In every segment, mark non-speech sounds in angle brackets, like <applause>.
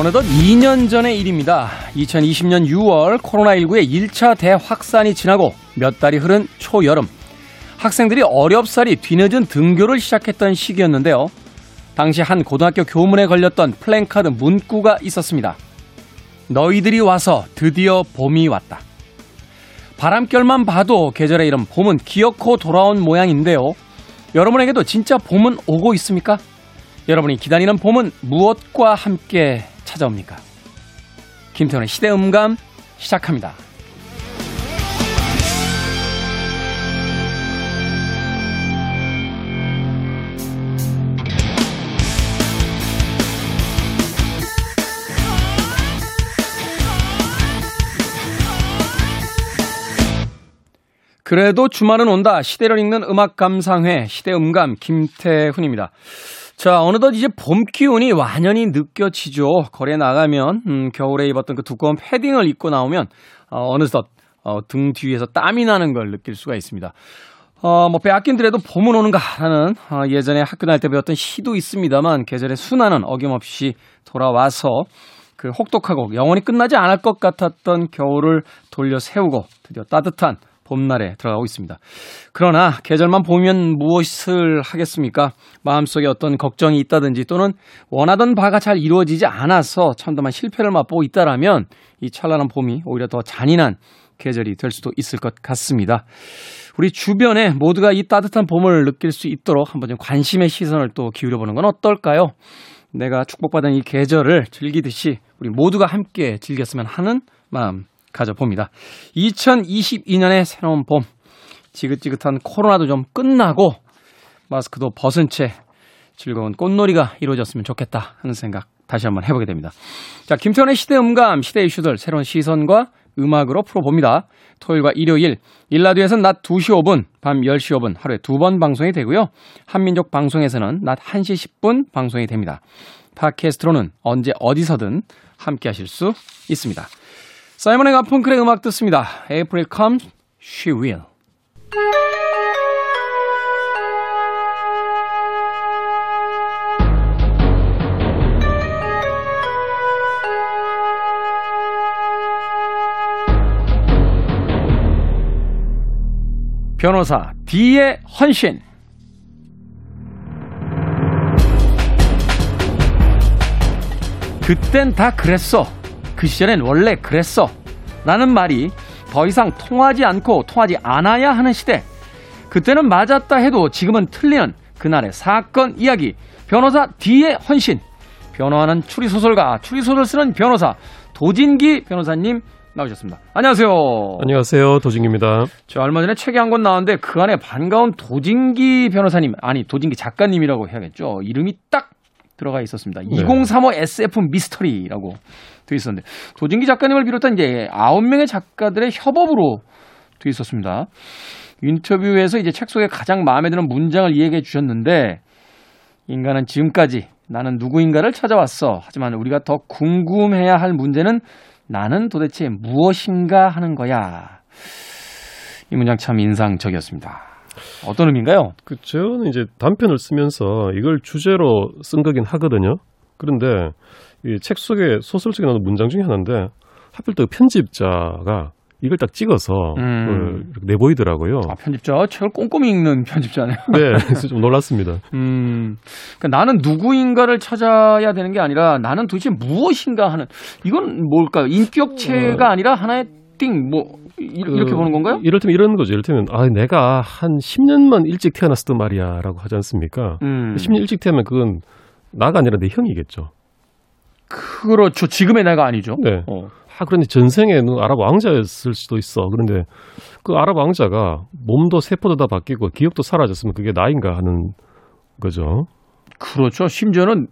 어느덧 2년 전의 일입니다. 2020년 6월 코로나19의 1차 대확산이 지나고 몇 달이 흐른 초여름. 학생들이 어렵사리 뒤늦은 등교를 시작했던 시기였는데요. 당시 한 고등학교 교문에 걸렸던 플랜카드 문구가 있었습니다. 너희들이 와서 드디어 봄이 왔다. 바람결만 봐도 계절의 이름 봄은 기어코 돌아온 모양인데요. 여러분에게도 진짜 봄은 오고 있습니까? 여러분이 기다리는 봄은 무엇과 함께 찾아옵니까? 김태훈의 시대음감 시작합니다. 그래도 주말은 온다. 시대를 읽는 음악 감상회 시대음감 김태훈입니다. 자, 어느덧 이제 봄 기운이 완연히 느껴지죠. 거리에 나가면 음, 겨울에 입었던 그 두꺼운 패딩을 입고 나오면 어, 어느덧 어, 등 뒤에서 땀이 나는 걸 느낄 수가 있습니다. 어, 뭐 빼앗긴더라도 봄은 오는가라는 어, 예전에 학교 다닐 때 배웠던 시도 있습니다만 계절의 순환은 어김없이 돌아와서 그 혹독하고 영원히 끝나지 않을 것 같았던 겨울을 돌려 세우고 드디어 따뜻한 봄날에 들어가고 있습니다. 그러나 계절만 보면 무엇을 하겠습니까? 마음속에 어떤 걱정이 있다든지 또는 원하던 바가 잘 이루어지지 않아서 참담한 실패를 맛보고 있다라면 이 찬란한 봄이 오히려 더 잔인한 계절이 될 수도 있을 것 같습니다. 우리 주변에 모두가 이 따뜻한 봄을 느낄 수 있도록 한번 좀 관심의 시선을 또 기울여 보는 건 어떨까요? 내가 축복받은 이 계절을 즐기듯이 우리 모두가 함께 즐겼으면 하는 마음 가져봅니다. 2022년의 새로운 봄. 지긋지긋한 코로나도 좀 끝나고 마스크도 벗은 채 즐거운 꽃놀이가 이루어졌으면 좋겠다 하는 생각 다시 한번 해보게 됩니다. 자, 김태원의 시대 음감, 시대 이슈들 새로운 시선과 음악으로 풀어봅니다. 토요일과 일요일, 일라디오에서는 낮 2시 5분, 밤 10시 5분 하루에 두 번 방송이 되고요. 한민족 방송에서는 낮 1시 10분 방송이 됩니다. 팟캐스트로는 언제 어디서든 함께 하실 수 있습니다. 사이먼 의 가펑클의 음악 듣습니다. April comes, she will. 변호사 D의 헌신. 그땐 다 그랬어. 그 시절엔 원래 그랬어. 라는 말이 더 이상 통하지 않고 통하지 않아야 하는 시대. 그때는 맞았다 해도 지금은 틀리는 그날의 사건 이야기. 변호사 D의 헌신. 변호하는 추리소설가, 추리소설 쓰는 변호사, 도진기 변호사님 나오셨습니다. 안녕하세요. 안녕하세요. 도진기입니다. 저 얼마 전에 책이 한 권 나왔는데 그 안에 반가운 도진기 변호사님, 아니, 도진기 작가님이라고 해야겠죠. 이름이 딱 들어가 있었습니다. 네. 2035 SF 미스터리라고 되어 있었는데 도진기 작가님을 비롯한 이제 아홉 명의 작가들의 협업으로 되어 있었습니다. 인터뷰에서 이제 책 속에 가장 마음에 드는 문장을 이야기해 주셨는데 인간은 지금까지 나는 누구인가를 찾아왔어. 하지만 우리가 더 궁금해야 할 문제는 나는 도대체 무엇인가 하는 거야. 이 문장 참 인상적이었습니다. 어떤 의미인가요? 그쵸. 이제 단편을 쓰면서 이걸 주제로 쓴 거긴 하거든요. 그런데 이 책 속에 소설 속에 나오는 문장 중에 하나인데 하필 또 편집자가 이걸 딱 찍어서 음. 그 내보이더라고요. 아, 편집자 책을 꼼꼼히 읽는 편집자네요. <laughs> 네, 그래서 좀 놀랐습니다. 음, 그러니까 나는 누구인가를 찾아야 되는 게 아니라 나는 도대체 무엇인가 하는 이건 뭘까요? 인격체가 어. 아니라 하나의 띵 뭐 이렇게 그, 보는 건가요? 이를테면 이런 거죠. 이를테면 아 내가 한 10년만 일찍 태어났었던 말이야라고 하지 않습니까? 음. 10년 일찍 태어나면 그건 나가 아니라 내 형이겠죠. 그렇죠. 지금의 내가 아니죠. 네. 어. 아, 그런데 전생에는 아랍 왕자였을 수도 있어. 그런데 그 아랍 왕자가 몸도 세포도 다 바뀌고 기억도 사라졌으면 그게 나인가 하는 거죠. 그렇죠. 심지어는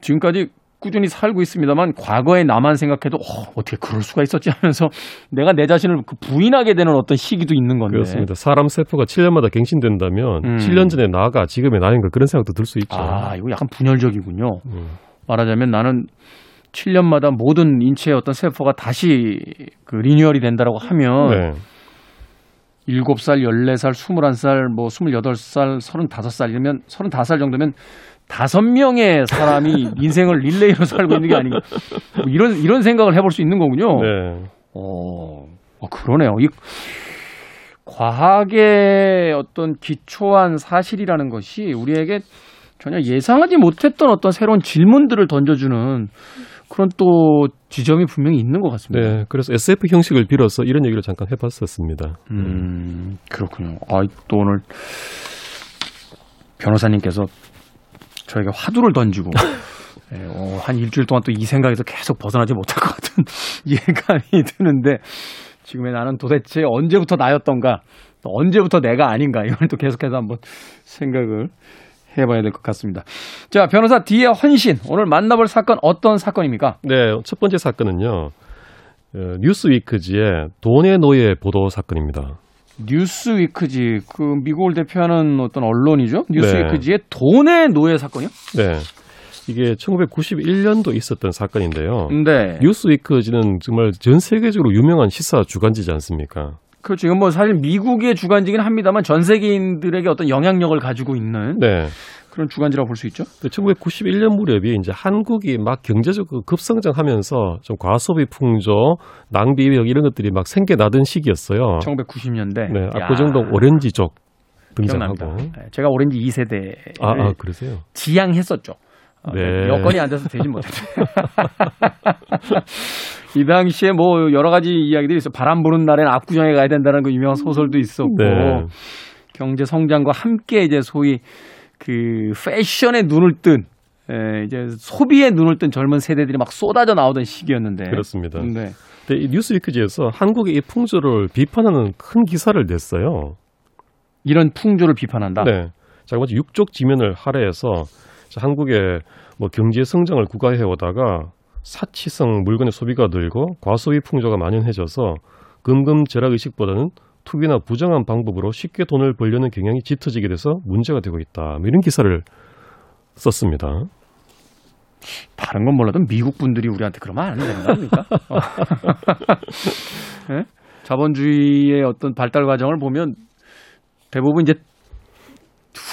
지금까지 꾸준히 살고 있습니다만 과거에 나만 생각해도 어, 어떻게 그럴 수가 있었지 하면서 <laughs> 내가 내 자신을 그 부인하게 되는 어떤 시기도 있는 건데. 그렇습니다. 사람 세포가 7년마다 갱신된다면 음. 7년 전에 나가 지금의 나인가 그런 생각도 들 수 있죠. 아, 이거 약간 분열적이군요. 음. 말하자면 나는 7년마다 모든 인체의 어떤 세포가 다시 그 리뉴얼이 된다라고 하면 네. 7살, 14살, 21살, 뭐 28살, 35살 이러면 35살 정도면 다섯 명의 사람이 <laughs> 인생을 릴레이로 살고 있는 게 아닌가. 뭐 이런 이런 생각을 해볼 수 있는 거군요. 네. 어, 어 그러네요. 이 과학의 어떤 기초한 사실이라는 것이 우리에게 전혀 예상하지 못했던 어떤 새로운 질문들을 던져주는 그런 또 지점이 분명히 있는 것 같습니다. 네. 그래서 SF 형식을 빌어서 이런 얘기를 잠깐 해봤었습니다. 음, 그렇군요. 아, 또 오늘 변호사님께서 저에게 화두를 던지고 <laughs> 예, 어, 한 일주일 동안 또 이 생각에서 계속 벗어나지 못할 것 같은 <laughs> 예감이 드는데 지금의 나는 도대체 언제부터 나였던가 또 언제부터 내가 아닌가 이걸 또 계속해서 한번 생각을 해봐야 될 것 같습니다. 자 변호사 D의 헌신 오늘 만나볼 사건 어떤 사건입니까? 네. 첫 번째 사건은요. 어, 뉴스위크지의 돈의 노예 보도 사건입니다. 뉴스위크지 그 미국을 대표하는 어떤 언론이죠. 뉴스위크지의 돈의 노예 사건이요? 네. 이게 1991년도 있었던 사건인데요. 네. 뉴스위크지는 정말 전 세계적으로 유명한 시사 주간지지 않습니까? 그 지금 뭐 사실 미국의 주간지긴 합니다만 전 세계인들에게 어떤 영향력을 가지고 있는 네. 그런 주간지라고 볼 수 있죠. 1991년 무렵이 이제 한국이 막 경제적으로 급성장하면서 좀 과소비 풍조, 낭비 력 이런 것들이 막 생겨나던 시기였어요. 1990년대. 네, 압구정동 오렌지족 기억납니다. 등장하고. 네, 제가 오렌지 2세대 아, 아, 그러세요? 지향했었죠. 아, 네. 여건이 안 돼서 되진 못했죠. <laughs> 이 당시에 뭐 여러 가지 이야기들이 있어. 바람 부는 날엔 압구정에 가야 된다는 그 유명한 소설도 있었고 네. 경제 성장과 함께 이제 소위 그 패션에 눈을 뜬 에, 이제 소비에 눈을 뜬 젊은 세대들이 막 쏟아져 나오던 시기였는데. 그렇습니다. 네. 근데 이 뉴스 위크지에서 한국의 이 풍조를 비판하는 큰 기사를 냈어요. 이런 풍조를 비판한다. 네. 자, 먼저 육족 지면을 할애해서 자, 한국의 뭐 경제 성장을 구가해 오다가 사치성 물건의 소비가 늘고 과소비 풍조가 만연해져서 금금절약 의식보다는 투기나 부정한 방법으로 쉽게 돈을 벌려는 경향이 짙어지게 돼서 문제가 되고 있다. 뭐 이런 기사를 썼습니다. 다른 건 몰라도 미국 분들이 우리한테 그러면 안거 아닙니까? <laughs> 어. 네? 자본주의의 어떤 발달 과정을 보면 대부분 이제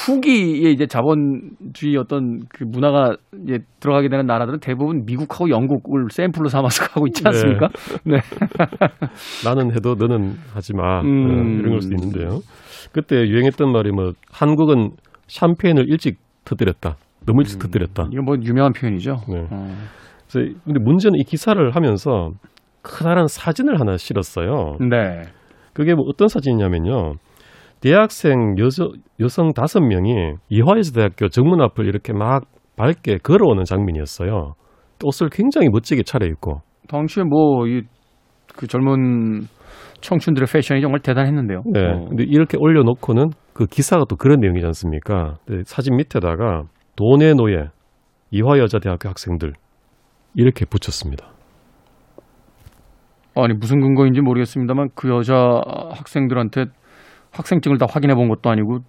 후기에 이제 자본주의 어떤 그 문화가 이제 들어가게 되는 나라들은 대부분 미국하고 영국을 샘플로 삼아서 가고 있지 않습니까? 네. <laughs> 나는 해도 너는 하지 마. 음. 어, 이런 걸 수도 있는데요. 그때 유행했던 말이 뭐 한국은 샴페인을 일찍 터뜨렸다. 너무 일찍 터뜨렸다. 이건 뭐 유명한 표현이죠. 네. 어. 그래서 근데 문제는 이 기사를 하면서 커다란 사진을 하나 실었어요. 네. 그게 뭐 어떤 사진이냐면요. 대학생 여서, 여성 다섯 명이 이화여자 대학교 정문 앞을 이렇게 막 밝게 걸어오는 장면이었어요. 옷을 굉장히 멋지게 차려입고. 당시에 뭐 이 그 젊은 청춘들의 패션이 정말 대단했는데요. 네. 어. 근데 이렇게 올려놓고는 그 기사가 또 그런 내용이지 않습니까? 네, 사진 밑에다가 돈의 노예, 이화여자대학교 학생들 이렇게 붙였습니다. 아니 무슨 근거인지 모르겠습니다만 그 여자 학생들한테 학생증을 다 확인해 본 것도 아니고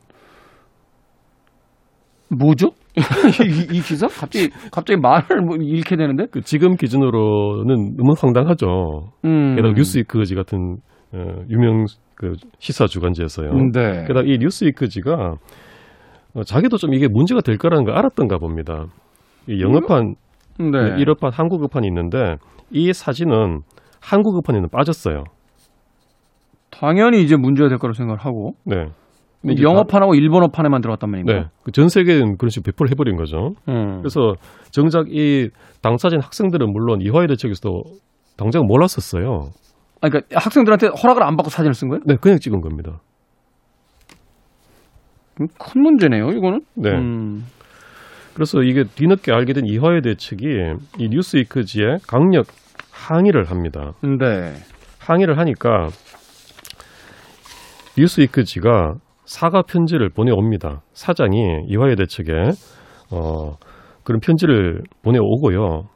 뭐죠? <laughs> 이, 이 기사 갑자기 갑자기 말을 뭐 잃게 되는데? 그 지금 기준으로는 너무 황당하죠. 음. 게다가 뉴스위크지 같은 어, 유명 그 시사 주간지에서요. 네. 게다가 이 뉴스위크지가 어, 자기도 좀 이게 문제가 될 거라는 걸 알았던가 봅니다. 이 영어판, 네. 일어판, 한국어판이 있는데 이 사진은 한국어판에는 빠졌어요. 당연히 이제 문제가 될 거라고 생각을 하고 네. 영어판하고 일본어판에만 들어갔단 다- 말입니다. 네. 그전 세계는 그런 식으로 배포를 해버린 거죠. 음. 그래서 정작 이 당사진 학생들은 물론 이화여 대책에서도 당장 몰랐었어요. 아니, 그러니까 학생들한테 허락을 안 받고 사진을 쓴 거예요? 네, 그냥 찍은 겁니다. 음, 큰 문제네요, 이거는. 네. 음. 그래서 이게 뒤늦게 알게 된 이화여 대책이 이 뉴스위크지에 강력 항의를 합니다. 네. 항의를 하니까 뉴스위크지가 사과 편지를 보내옵니다. 사장이 이화여 대책에 어, 그런 편지를 보내오고요.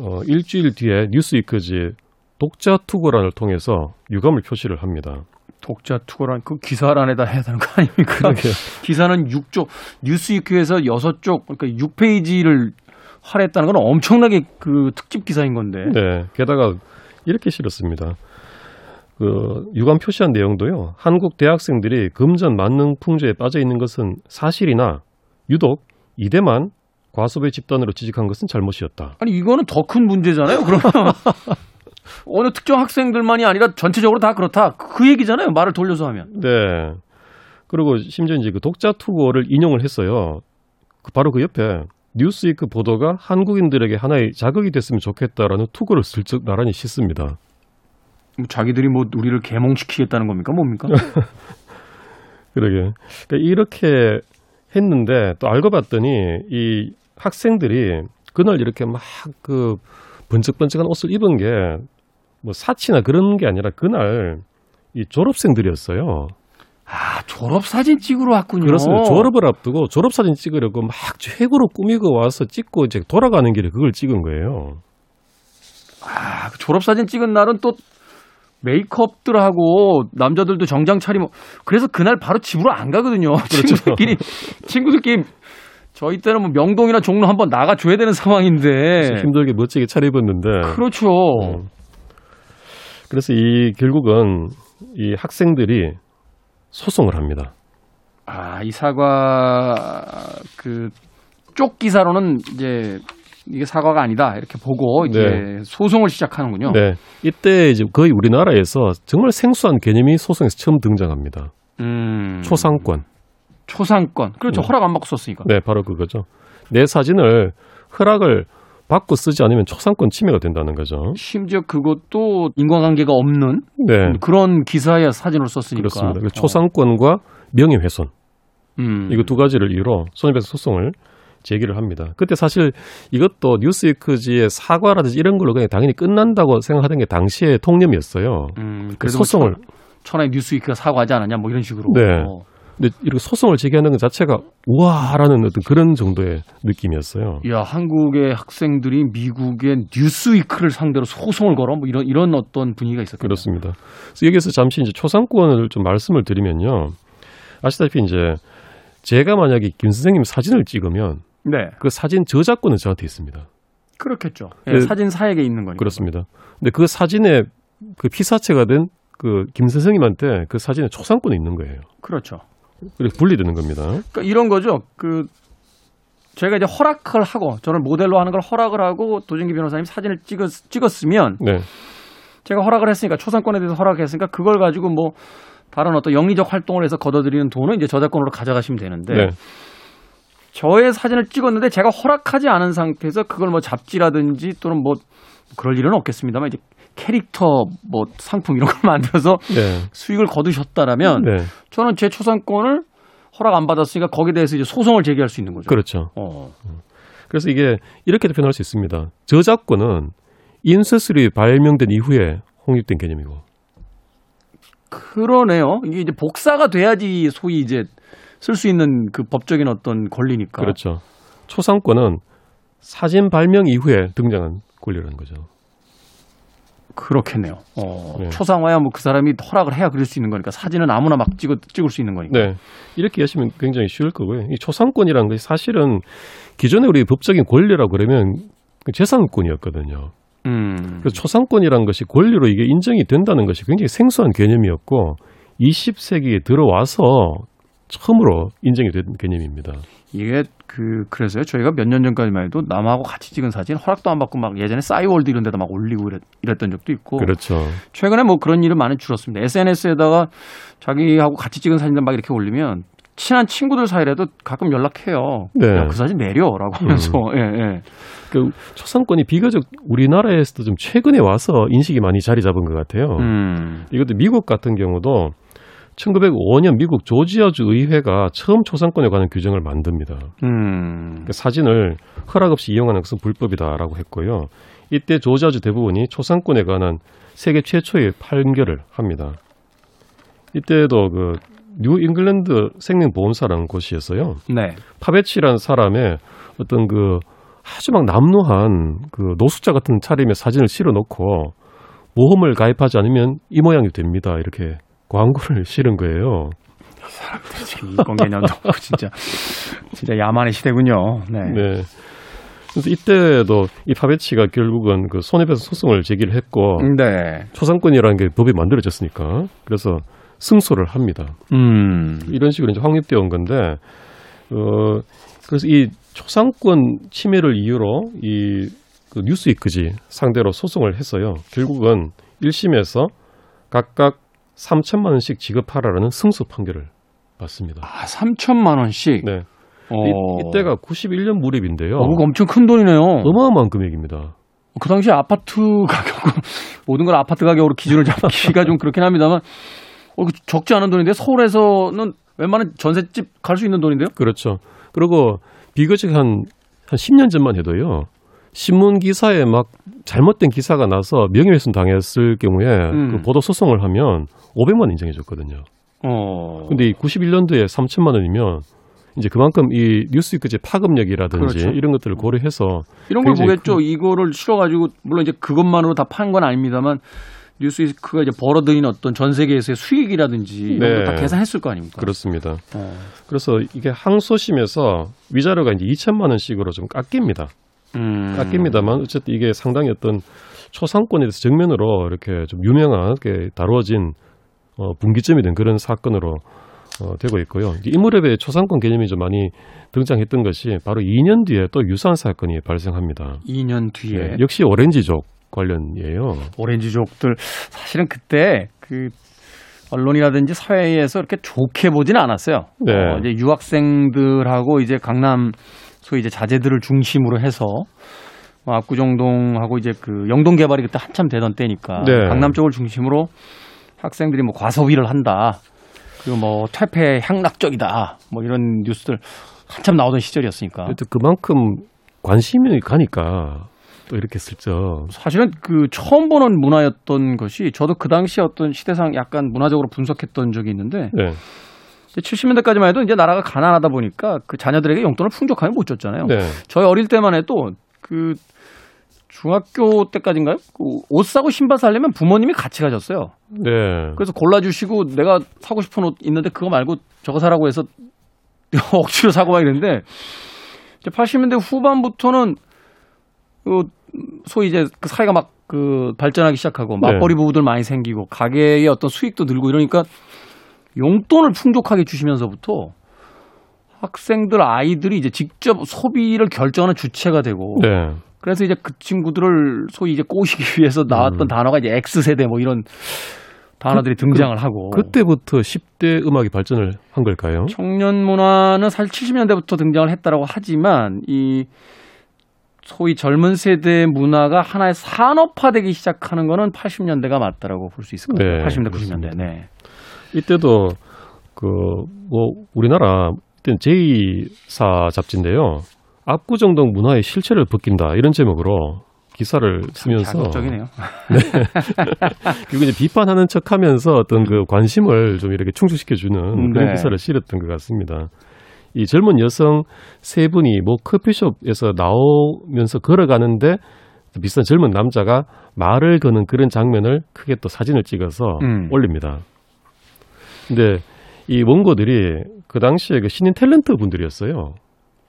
어, 일주일 뒤에 뉴스위크지 독자 투고란을 통해서 유감을 표시를 합니다. 독자 투고란 그 기사란에다 해야 되는 거 아닙니까? 기사는 6쪽, 뉴스위크에서 6쪽, 그러니까 6페이지를 할애했다는 건 엄청나게 그 특집 기사인 건데. 네, 게다가 이렇게 실었습니다. 그 유감 표시한 내용도요. 한국 대학생들이 금전 만능 풍조에 빠져 있는 것은 사실이나 유독 이대만 과소배 집단으로 지직한 것은 잘못이었다. 아니 이거는 더 큰 문제잖아요. 그러면 <laughs> 어느 특정 학생들만이 아니라 전체적으로 다 그렇다. 그 얘기잖아요. 말을 돌려서 하면. 네. 그리고 심지어 이제 그 독자 투고를 인용을 했어요. 그 바로 그 옆에 뉴스위크 보도가 한국인들에게 하나의 자극이 됐으면 좋겠다라는 투고를 슬쩍 나란히 씻습니다. 뭐 자기들이 뭐 우리를 개몽시키겠다는 겁니까? 뭡니까? <laughs> 그러게. 그러니까 이렇게 했는데 또 알고 봤더니 이 학생들이 그날 이렇게 막 그 번쩍번쩍한 옷을 입은 게 뭐 사치나 그런 게 아니라 그날 이 졸업생들이었어요. 아 졸업 사진 찍으러 왔군요. 그렇습니다. 졸업을 앞두고 졸업 사진 찍으려고 막 최고로 꾸미고 와서 찍고 이제 돌아가는 길에 그걸 찍은 거예요. 아, 그 졸업 사진 찍은 날은 또 메이크업들 하고 남자들도 정장 차리고 그래서 그날 바로 집으로 안 가거든요. <laughs> 그렇죠. 친구들끼리 친구들끼리 저희 때는 뭐 명동이나 종로 한번 나가 줘야 되는 상황인데 힘들게 멋지게 차려입었는데. 그렇죠. 음. 그래서 이 결국은 이 학생들이 소송을 합니다. 아, 이 사과 그 쪽 기사로는 이제 이게 사과가 아니다 이렇게 보고 이제 네. 소송을 시작하는군요. 네. 이때 이제 거의 우리나라에서 정말 생소한 개념이 소송에서 처음 등장합니다. 음, 초상권. 초상권. 그렇죠. 네. 허락 안 받고 썼으니까. 네, 바로 그거죠. 내 사진을 허락을 받고 쓰지 않으면 초상권 침해가 된다는 거죠. 심지어 그것도 인과관계가 없는 네. 그런 기사의 사진으로 썼으니까. 그렇습니다. 그 초상권과 명예훼손 어. 음. 이거 두 가지를 이유로 손해배상 소송을 제기를 합니다. 그때 사실 이것도 뉴스위크지의 사과라든지 이런 걸로 그냥 당연히 끝난다고 생각하던 게 당시의 통념이었어요. 음, 그뭐 소송을 천- 천하의 뉴스위크가 사과하지 않았냐 뭐 이런 식으로. 네. 어. 근데 이렇게 소송을 제기하는 것 자체가 우와라는 어떤 그런 정도의 느낌이었어요. 야 한국의 학생들이 미국의 뉴스위크를 상대로 소송을 걸어 뭐 이런 이런 어떤 분위기가 있었거든요. 그렇습니다. 그래서 여기서 잠시 이제 초상권을 좀 말씀을 드리면요. 아시다시피 이제 제가 만약에 김 선생님 사진을 찍으면 네, 그 사진 저작권은 저한테 있습니다. 그렇겠죠. 예, 네. 사진 사에게 있는 거니까. 그렇습니다. 근데 그 사진에 그 피사체가 된 그 김 선생님한테 그 사진에 초상권이 있는 거예요. 그렇죠. 그래서 분리되는 겁니다. 그러니까 이런 거죠. 그 제가 이제 허락을 하고 저를 모델로 하는 걸 허락을 하고 도진기 변호사님 사진을 찍었, 찍었으면 네. 제가 허락을 했으니까 초상권에 대해서 허락했으니까 그걸 가지고 뭐 다른 어떤 영리적 활동을 해서 걷어들이는 돈은 이제 저작권으로 가져가시면 되는데 네. 저의 사진을 찍었는데 제가 허락하지 않은 상태에서 그걸 뭐 잡지라든지 또는 뭐 그럴 일은 없겠습니다만 이제 캐릭터 뭐 상품 이런 걸 <laughs> 만들어서 네. 수익을 거두셨다라면 네. 저는 제 초상권을 허락 안 받았으니까 거기에 대해서 이제 소송을 제기할 수 있는 거죠. 그렇죠. 어. 그래서 이게 이렇게도 표현할 수 있습니다. 저작권은 인쇄술이 발명된 이후에 홍입된 개념이고. 그러네요. 이게 이제 복사가 돼야지 소위 이제 쓸 수 있는 그 법적인 어떤 권리니까. 그렇죠. 초상권은 사진 발명 이후에 등장한 권리라는 거죠. 그렇겠네요. 어, 네. 초상화야 뭐 그 사람이 허락을 해야 그릴 수 있는 거니까 사진은 아무나 막 찍어 찍을 수 있는 거니까. 네. 이렇게 하시면 굉장히 쉬울 거고요. 이 초상권이라는 것이 사실은 기존에 우리 법적인 권리라고 그러면 그 재산권이었거든요. 음. 그래서 초상권이라는 것이 권리로 이게 인정이 된다는 것이 굉장히 생소한 개념이었고 20세기에 들어와서 처음으로 인정이 된 개념입니다. 이게 그 그래서요. 저희가 몇 년 전까지만 해도 남하고 같이 찍은 사진 허락도 안 받고 막 예전에 싸이월드 이런 데다 막 올리고 이랬, 이랬 던 적도 있고. 그렇죠. 최근에 뭐 그런 일은 많이 줄었습니다. SNS에다가 자기하고 같이 찍은 사진들 막 이렇게 올리면 친한 친구들 사이라도 가끔 연락해요. 네. 야, 그 사진 내려라고 하면서. 예, 예. 그 초상권이 비교적 우리나라에서도 좀 최근에 와서 인식이 많이 자리 잡은 것 같아요. 음. 이것도 미국 같은 경우도 1905년 미국 조지아주 의회가 처음 초상권에 관한 규정을 만듭니다. 음. 그 사진을 허락 없이 이용하는 것은 불법이다라고 했고요. 이때 조지아주 대법원이 초상권에 관한 세계 최초의 판결을 합니다. 이때도 그 뉴 잉글랜드 생명보험사라는 곳이었어요. 네. 파베치라는 사람의 어떤 그 아주 막 남루한 그 노숙자 같은 차림의 사진을 실어 놓고 보험을 가입하지 않으면 이 모양이 됩니다. 이렇게 광고를 실은 거예요. 지금 인권 개념도 없고 진짜 진짜 야만의 시대군요. 네. 네. 그래서 이때도 이 파베치가 결국은 그 손해배상 소송을 제기를 했고 네. 초상권이라는 게 법이 만들어졌으니까 그래서 승소를 합니다. 음. 이런 식으로 이제 확립되어 온 건데 어 그래서 이 초상권 침해를 이유로 이 그 뉴스위크지 상대로 소송을 했어요. 결국은 1심에서 각각 3천만 원씩 지급하라라는 승소 판결을 받습니다. 아, 3천만 원씩. 네. 어. 이, 이때가 91년 무렵인데요. 어, 엄청 큰 돈이네요. 어마어마한 금액입니다. 그 당시 아파트 <laughs> 가격은 모든 걸 아파트 가격으로 기준을 잡기가 좀 그렇긴 합니다만 어, 그 적지 않은 돈인데 서울에서는 웬만한 전셋집 갈 수 있는 돈인데요? 그렇죠. 그리고 비교적 한, 한 10년 전만 해도요. 신문 기사에 막 잘못된 기사가 나서 명예훼손 당했을 경우에 음. 그 보도 소송을 하면 500만 원 인정해 줬거든요. 어. 근데 이 91년도에 3천만 원이면 이제 그만큼 이 뉴스위크제 파급력이라든지 그렇죠. 이런 것들을 고려해서 이런 걸 보겠죠. 이거를 실어가지고 물론 이제 그것만으로 다 판 건 아닙니다만 뉴스위크가 이제 벌어들인 어떤 전 세계에서의 수익이라든지 이런 네. 걸다 계산했을 거 아닙니까? 그렇습니다. 어. 그래서 이게 항소심에서 위자료가 이제 2천만 원씩으로 좀 깎입니다. 음. 깎입니다만 어쨌든 이게 상당히 어떤 초상권에 대해서 정면으로 이렇게 좀 유명하게 다루어진 어, 분기점이 된 그런 사건으로 어, 되고 있고요. 이 인물앱의 초상권 개념이 좀 많이 등장했던 것이 바로 2년 뒤에 또 유사한 사건이 발생합니다. 2년 뒤에 네, 역시 오렌지족 관련이에요. 오렌지족들 사실은 그때 그 언론이라든지 사회에서 이렇게 좋게 보지는 않았어요. 네. 어, 이제 유학생들하고 이제 강남 소위 이제 자제들을 중심으로 해서 뭐 압구정동하고 이제 그 영동 개발이 그때 한참 되던 때니까 네. 강남 쪽을 중심으로 학생들이 뭐 과소비를 한다. 그리고 뭐 퇴폐 향락적이다. 뭐 이런 뉴스들 한참 나오던 시절이었으니까. 그만큼 관심이 가니까 또 이렇게 슬쩍 사실은 그 처음 보는 문화였던 것이 저도 그 당시 어떤 시대상 약간 문화적으로 분석했던 적이 있는데 네. 70년대까지만 해도 이제 나라가 가난하다 보니까 그 자녀들에게 용돈을 풍족하게 못 줬잖아요. 네. 저희 어릴 때만 해도 그 중학교 때까지인가요? 그 옷 사고 신발 사려면 부모님이 같이 가졌어요. 네. 그래서 골라주시고 내가 사고 싶은 옷 있는데 그거 말고 저거 사라고 해서 <laughs> 억지로 사고 막 이랬는데 이제 80년대 후반부터는 그 소위 이제 그 사회가 막 그 발전하기 시작하고 네. 맞벌이 부부들 많이 생기고 가게의 어떤 수익도 늘고 이러니까 용돈을 풍족하게 주시면서부터 학생들 아이들이 이제 직접 소비를 결정하는 주체가 되고 네. 그래서 이제 그 친구들을 소위 이제 꼬시기 <laughs> 위해서 나왔던 음. 단어가 이제 X세대 뭐 이런 단어들이 등장을 하고 그때부터 10대 음악이 발전을 한 걸까요? 청년 문화는 사실 70년대부터 등장을 했다라고 하지만 이 소위 젊은 세대 문화가 하나의 산업화되기 시작하는 거는 80년대가 맞다라고 볼 수 있을 것 같아요. 네, 80년대, 그렇습니다. 90년대. 네. 이때도 그 뭐 우리나라 이때는 제2사 잡지인데요. 압구정동 문화의 실체를 벗긴다 이런 제목으로 기사를 쓰면서 자극적이네요. <laughs> 그리고 이제 비판하는 척하면서 어떤 그 관심을 좀 이렇게 충족시켜 주는 그런 네. 기사를 실었던 것 같습니다. 이 젊은 여성 세 분이 뭐 커피숍에서 나오면서 걸어가는데 비싼 젊은 남자가 말을 거는 그런 장면을 크게 또 사진을 찍어서 음. 올립니다. 근데 이 원고들이 그 당시에 그 신인 탤런트 분들이었어요.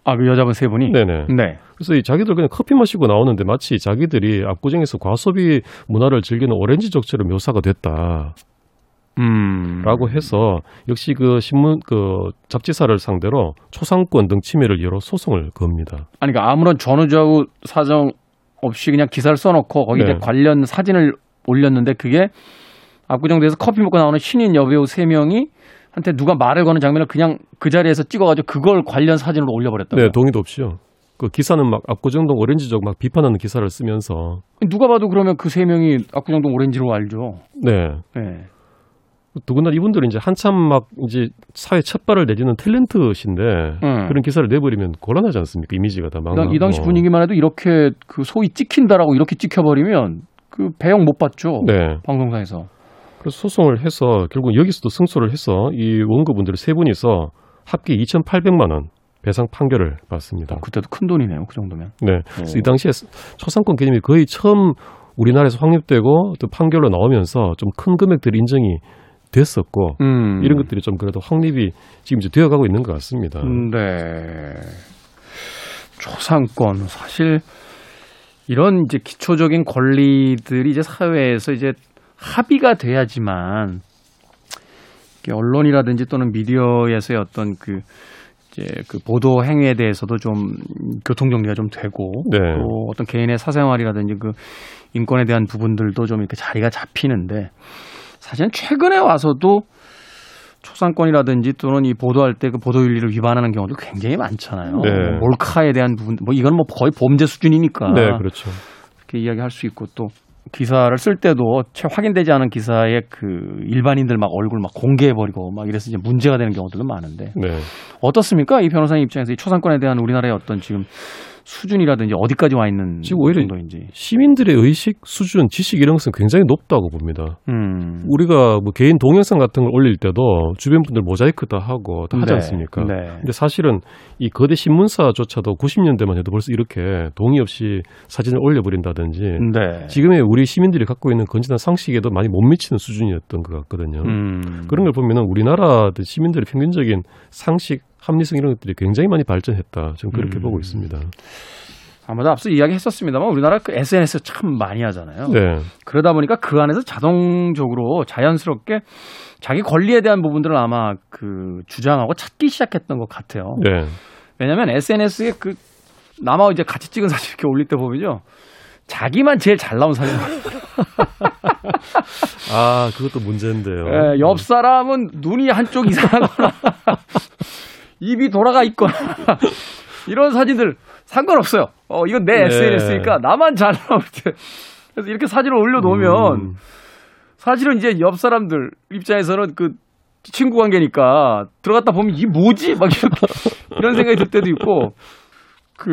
아, 그 여자분 세 분이? 네네. 네. 그래서 이 자기들 그냥 커피 마시고 나오는데 마치 자기들이 압구정에서 과소비 문화를 즐기는 오렌지 족처럼 묘사가 됐다. 음. 라고 해서 역시 그 신문 그 잡지사를 상대로 초상권 등 침해를 이유로 소송을 겁니다. 아니, 그러니까 아무런 전후좌우 사정 없이 그냥 기사를 써놓고 거기 네. 이제 관련 사진을 올렸는데 그게 압구정대에서 커피 먹고 나오는 신인 여배우 세 명이 한테 누가 말을 거는 장면을 그냥 그 자리에서 찍어가지고 그걸 관련 사진으로 올려버렸다고요. 네, 동의도 없이요. 그 기사는 막 압구정동 오렌지족 막 비판하는 기사를 쓰면서 누가 봐도 그러면 그 세 명이 압구정동 오렌지로 알죠. 네. 네. 더군다나 이분들은 이제 한참 막 이제 사회 첫 발을 내딛는 탤런트신데 음. 그런 기사를 내버리면 곤란하지 않습니까? 이미지가 다 망. 이 당시 분위기만 해도 이렇게 그 소위 찍힌다라고 이렇게 찍혀버리면 그 배영 못 받죠. 네. 방송사에서. 그래서 소송을 해서 결국 여기서도 승소를 해서 이 원고분들 세 분이서 합계 2,800만 원 배상 판결을 받습니다. 그때도 큰 돈이네요. 그 정도면. 네. 그래서 이 당시에 초상권 개념이 거의 처음 우리나라에서 확립되고 또 판결로 나오면서 좀 큰 금액들이 인정이 됐었고 음. 이런 것들이 좀 그래도 확립이 지금 이제 되어가고 있는 것 같습니다. 음, 네. 초상권 사실 이런 이제 기초적인 권리들이 이제 사회에서 이제 합의가 돼야지만 언론이라든지 또는 미디어에서의 어떤 그 이제 그 보도 행위에 대해서도 좀 교통 정리가 좀 되고 네. 또 어떤 개인의 사생활이라든지 그 인권에 대한 부분들도 좀 이렇게 자리가 잡히는데 사실은 최근에 와서도 초상권이라든지 또는 이 보도할 때 그 보도 윤리를 위반하는 경우도 굉장히 많잖아요. 네. 뭐 몰카에 대한 부분, 뭐 이건 뭐 거의 범죄 수준이니까 네, 그렇죠. 이렇게 이야기할 수 있고 또 기사를 쓸 때도 채 확인되지 않은 기사에 그 일반인들 막 얼굴 막 공개해버리고 막 이래서 이제 문제가 되는 경우들도 많은데 네. 어떻습니까? 이 변호사님 입장에서 이 초상권에 대한 우리나라의 어떤 지금 수준이라든지 어디까지 와 있는 지금 오히려 정도인지. 시민들의 의식 수준, 지식 이런 것은 굉장히 높다고 봅니다. 음. 우리가 뭐 개인 동영상 같은 걸 올릴 때도 주변 분들 모자이크 다 하고 다 하지 네, 않습니까? 네. 근데 사실은 이 거대 신문사조차도 90년대만 해도 벌써 이렇게 동의 없이 사진을 올려버린다든지 네. 지금의 우리 시민들이 갖고 있는 건전한 상식에도 많이 못 미치는 수준이었던 것 같거든요. 음. 그런 걸 보면은 우리나라 시민들의 평균적인 상식, 합리성 이런 것들이 굉장히 많이 발전했다. 저는 그렇게 음. 보고 있습니다. 아마도 앞서 이야기했었습니다만 우리나라 그 SNS 참 많이 하잖아요. 네. 그러다 보니까 그 안에서 자동적으로 자연스럽게 자기 권리에 대한 부분들을 아마 그 주장하고 찾기 시작했던 것 같아요. 네. 왜냐하면 SNS에 그 남하고 이제 같이 찍은 사진 이렇게 올릴 때 보면요. 자기만 제일 잘 나온 사진. <laughs> 아, 그것도 문제인데요. 예, 옆 사람은 눈이 한쪽 이상하거나 <laughs> 입이 돌아가 있거나 <laughs> 이런 사진들 상관없어요. 어, 이건 내 네. SNS니까 나만 잘 나올 때. 그래서 이렇게 사진을 올려놓으면 음. 사실은 이제 옆 사람들 입장에서는 그 친구 관계니까 들어갔다 보면 이 뭐지? 막 이렇게 <laughs> 이런 생각이 들 때도 있고 그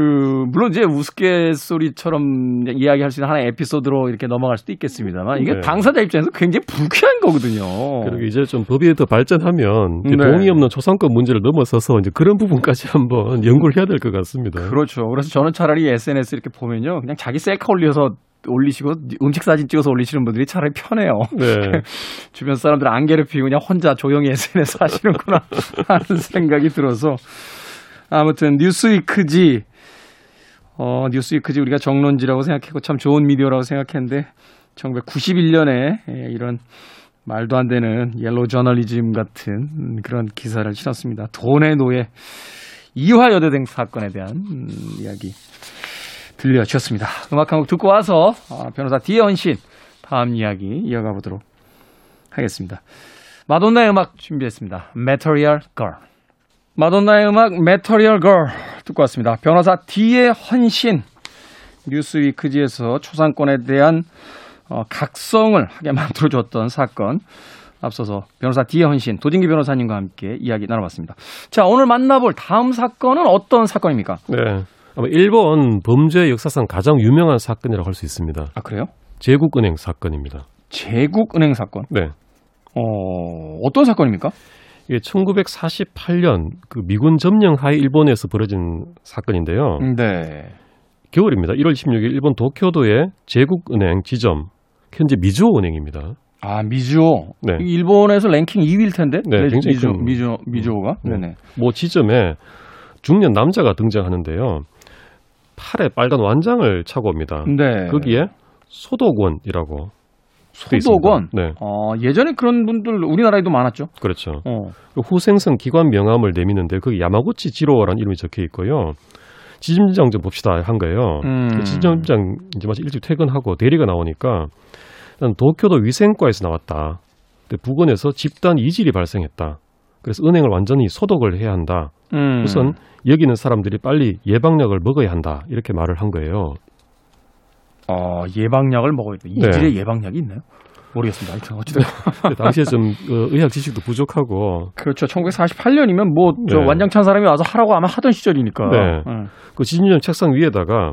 물론 이제 우스갯소리처럼 이야기할 수 있는 하나의 에피소드로 이렇게 넘어갈 수도 있겠습니다만 이게 네. 당사자 입장에서 굉장히 불쾌한 거거든요. 그리고 이제 좀 법이 더 발전하면 네. 동의 없는 초상권 문제를 넘어서서 이제 그런 부분까지 한번 <laughs> 연구를 해야 될 것 같습니다. 그렇죠. 그래서 저는 차라리 SNS 이렇게 보면요. 그냥 자기 셀카 올려서 올리시고 음식 사진 찍어서 올리시는 분들이 차라리 편해요. 네. <laughs> 주변 사람들 안 괴롭히고 그냥 혼자 조용히 SNS 하시는구나 <laughs> 하는 생각이 들어서 아무튼 뉴스위크지 어 뉴스위크지 우리가 정론지라고 생각했고 참 좋은 미디어라고 생각했는데 1991년에 예, 이런 말도 안 되는 옐로우 저널리즘 같은 음, 그런 기사를 실었습니다. 돈의 노예 이화 여대생 사건에 대한 음, 이야기 들려주셨습니다. 음악 한 곡 듣고 와서 아, 변호사 디언신 다음 이야기 이어가 보도록 하겠습니다. 마돈나의 음악 준비했습니다. Material Girl. 마돈나의 음악 Material Girl 듣고 왔습니다. 변호사 D의 헌신 뉴스위크지에서 초상권에 대한 어, 각성을 하게 <laughs> 만들어줬던 사건 앞서서 변호사 D의 헌신 도진기 변호사님과 함께 이야기 나눠봤습니다. 자 오늘 만나볼 다음 사건은 어떤 사건입니까? 네. 아마 일본 범죄 역사상 가장 유명한 사건이라고 할 수 있습니다. 아 그래요? 제국은행 사건입니다. 제국은행 사건. 네. 어 어떤 사건입니까? 이게 1948년 그 미군 점령 하에 일본에서 벌어진 사건인데요. 네. 겨울입니다. 1월 16일 일본 도쿄도의 제국은행 지점 현재 미주오은행입니다. 아 미주오. 네. 이 일본에서 랭킹 2위일 텐데. 네, 굉장히 미주 큰- 미주 미주오가. 네. 네네. 뭐 지점에 중년 남자가 등장하는데요. 팔에 빨간 완장을 차고 옵니다. 네. 거기에 소독원이라고 돼 소독원. 네, 어 예전에 그런 분들 우리나라에도 많았죠. 그렇죠. 어. 후생성 기관 명함을 내미는데 거기 야마구치 지로라는 이름이 적혀 있고요. 지점장 좀 봅시다 한 거예요. 음. 지점장 이제 마치 일찍 퇴근하고 대리가 나오니까 난 도쿄도 위생과에서 나왔다. 근데 부근에서 집단 이질이 발생했다. 그래서 은행을 완전히 소독을 해야 한다. 음. 우선 여기 있는 사람들이 빨리 예방약을 먹어야 한다. 이렇게 말을 한 거예요. 어 예방약을 먹어야 돼. 네. 이질에 예방약이 있나요? 모르겠습니다. 하여튼 어쨌든 근데 <laughs> 당시에 좀 어, 의학 지식도 부족하고 그렇죠. 1948년이면 뭐저 네. 완장찬 사람이 와서 하라고 아마 하던 시절이니까. 네. 음. 그 지점장 책상 위에다가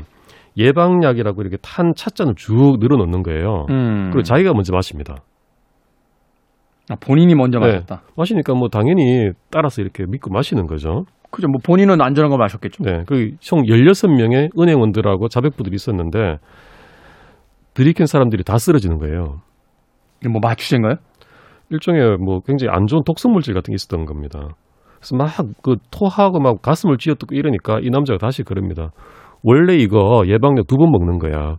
예방약이라고 이렇게 탄 찻잔을 쭉 늘어놓는 거예요. 음. 그리고 자기가 먼저 마십니다. 아, 본인이 먼저 네. 마셨다. 마시니까 뭐 당연히 따라서 이렇게 믿고 마시는 거죠. 그죠. 뭐 본인은 안전한 거 마셨겠죠. 네. 그총 16명의 은행원들하고 자백부들이 있었는데 들이킨 사람들이 다 쓰러지는 거예요. 이게 뭐 마취제인가요? 일종의 뭐 굉장히 안 좋은 독성 물질 같은 게 있었던 겁니다. 그래서 막 그 토하고 막 가슴을 쥐어뜯고 이러니까 이 남자가 다시 그럽니다. 원래 이거 예방약 두 번 먹는 거야.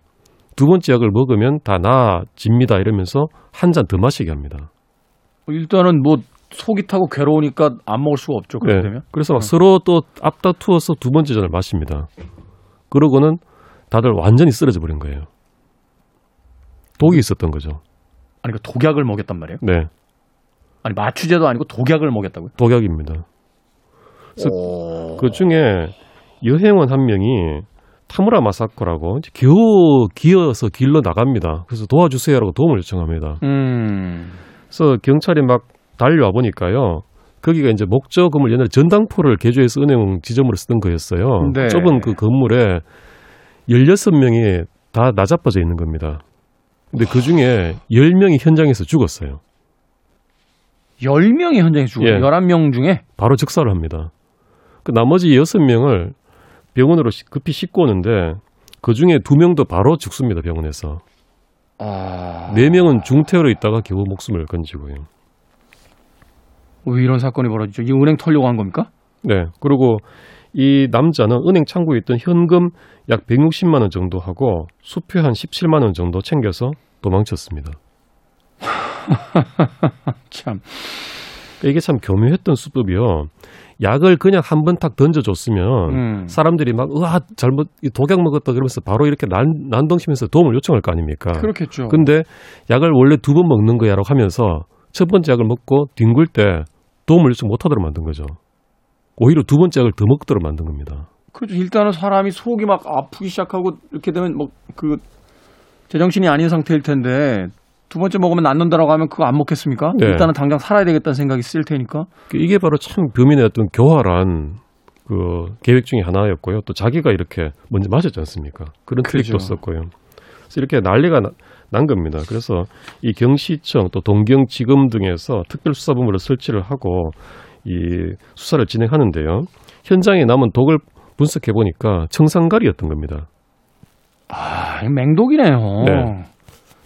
두 번째 약을 먹으면 다 나아집니다. 이러면서 한 잔 더 마시게 합니다. 일단은 뭐 속이 타고 괴로우니까 안 먹을 수가 없죠. 그렇게 되면. 그래서 막 어. 서로 또 앞다투어서 두 번째 잔을 마십니다. 그러고는 다들 완전히 쓰러져 버린 거예요. 독이 있었던 거죠. 아니 그 독약을 먹였단 말이에요. 네, 아니 마취제도 아니고 독약을 먹였다고요? 독약입니다. 그래서 오. 그 중에 여행원 한 명이 타무라 마사코라고 겨우 기어서 길러 나갑니다. 그래서 도와주세요라고 도움을 요청합니다. 음. 그래서 경찰이 막 달려와 보니까요. 거기가 이제 목적금을 옛날에 전당포를 개조해서 은행 지점으로 쓰던 거였어요. 네. 좁은 그 건물에 16명이 다 나자빠져 있는 겁니다. 근데 그 중에 10명이 현장에서 죽었어요. 10명이 현장에 죽어요. 예. 11명 중에 바로 즉사를 합니다. 그 나머지 6명을 병원으로 시- 급히 싣고 오는데 그 중에 2명도 바로 죽습니다, 병원에서. 아. 4명은 중태우로 있다가 겨우 목숨을 건지고요. 왜 이런 사건이 벌어지죠? 이 은행 털려고 한 겁니까? 네. 그리고 이 남자는 은행 창고에 있던 현금 약 160만 원 정도 하고 수표 한 17만 원 정도 챙겨서 도망쳤습니다. <laughs> 참. 그러니까 이게 참 교묘했던 수법이요. 약을 그냥 한 번 탁 던져줬으면 음. 사람들이 막 으아 잘못 이 독약 먹었다 그러면서 바로 이렇게 난, 난동치면서 도움을 요청할 거 아닙니까? 그렇겠죠. 근데 약을 원래 두 번 먹는 거야라고 하면서 첫 번째 약을 먹고 뒹굴 때 도움을 요청 못하도록 만든 거죠. 오히려 두 번째 약을 더 먹도록 만든 겁니다. 그렇죠. 일단은 사람이 속이 막 아프기 시작하고 이렇게 되면 뭐 그 제정신이 아닌 상태일 텐데 두 번째 먹으면 낫는다라고 하면 그거 안 먹겠습니까? 네. 일단은 당장 살아야 되겠다는 생각이 쓸 테니까. 이게 바로 참 범인의 어떤 교활한 그 계획 중에 하나였고요. 또 자기가 이렇게 먼저 맞았지 않습니까? 그런 그죠. 트릭도 썼고요. 그래서 이렇게 난리가 나- 난 겁니다. 그래서 이 경시청 또 동경지검 등에서 특별수사본부를 설치를 하고 이 수사를 진행하는데요. 현장에 남은 독을 분석해 보니까 청산가리였던 겁니다. 아, 맹독이네요. 네.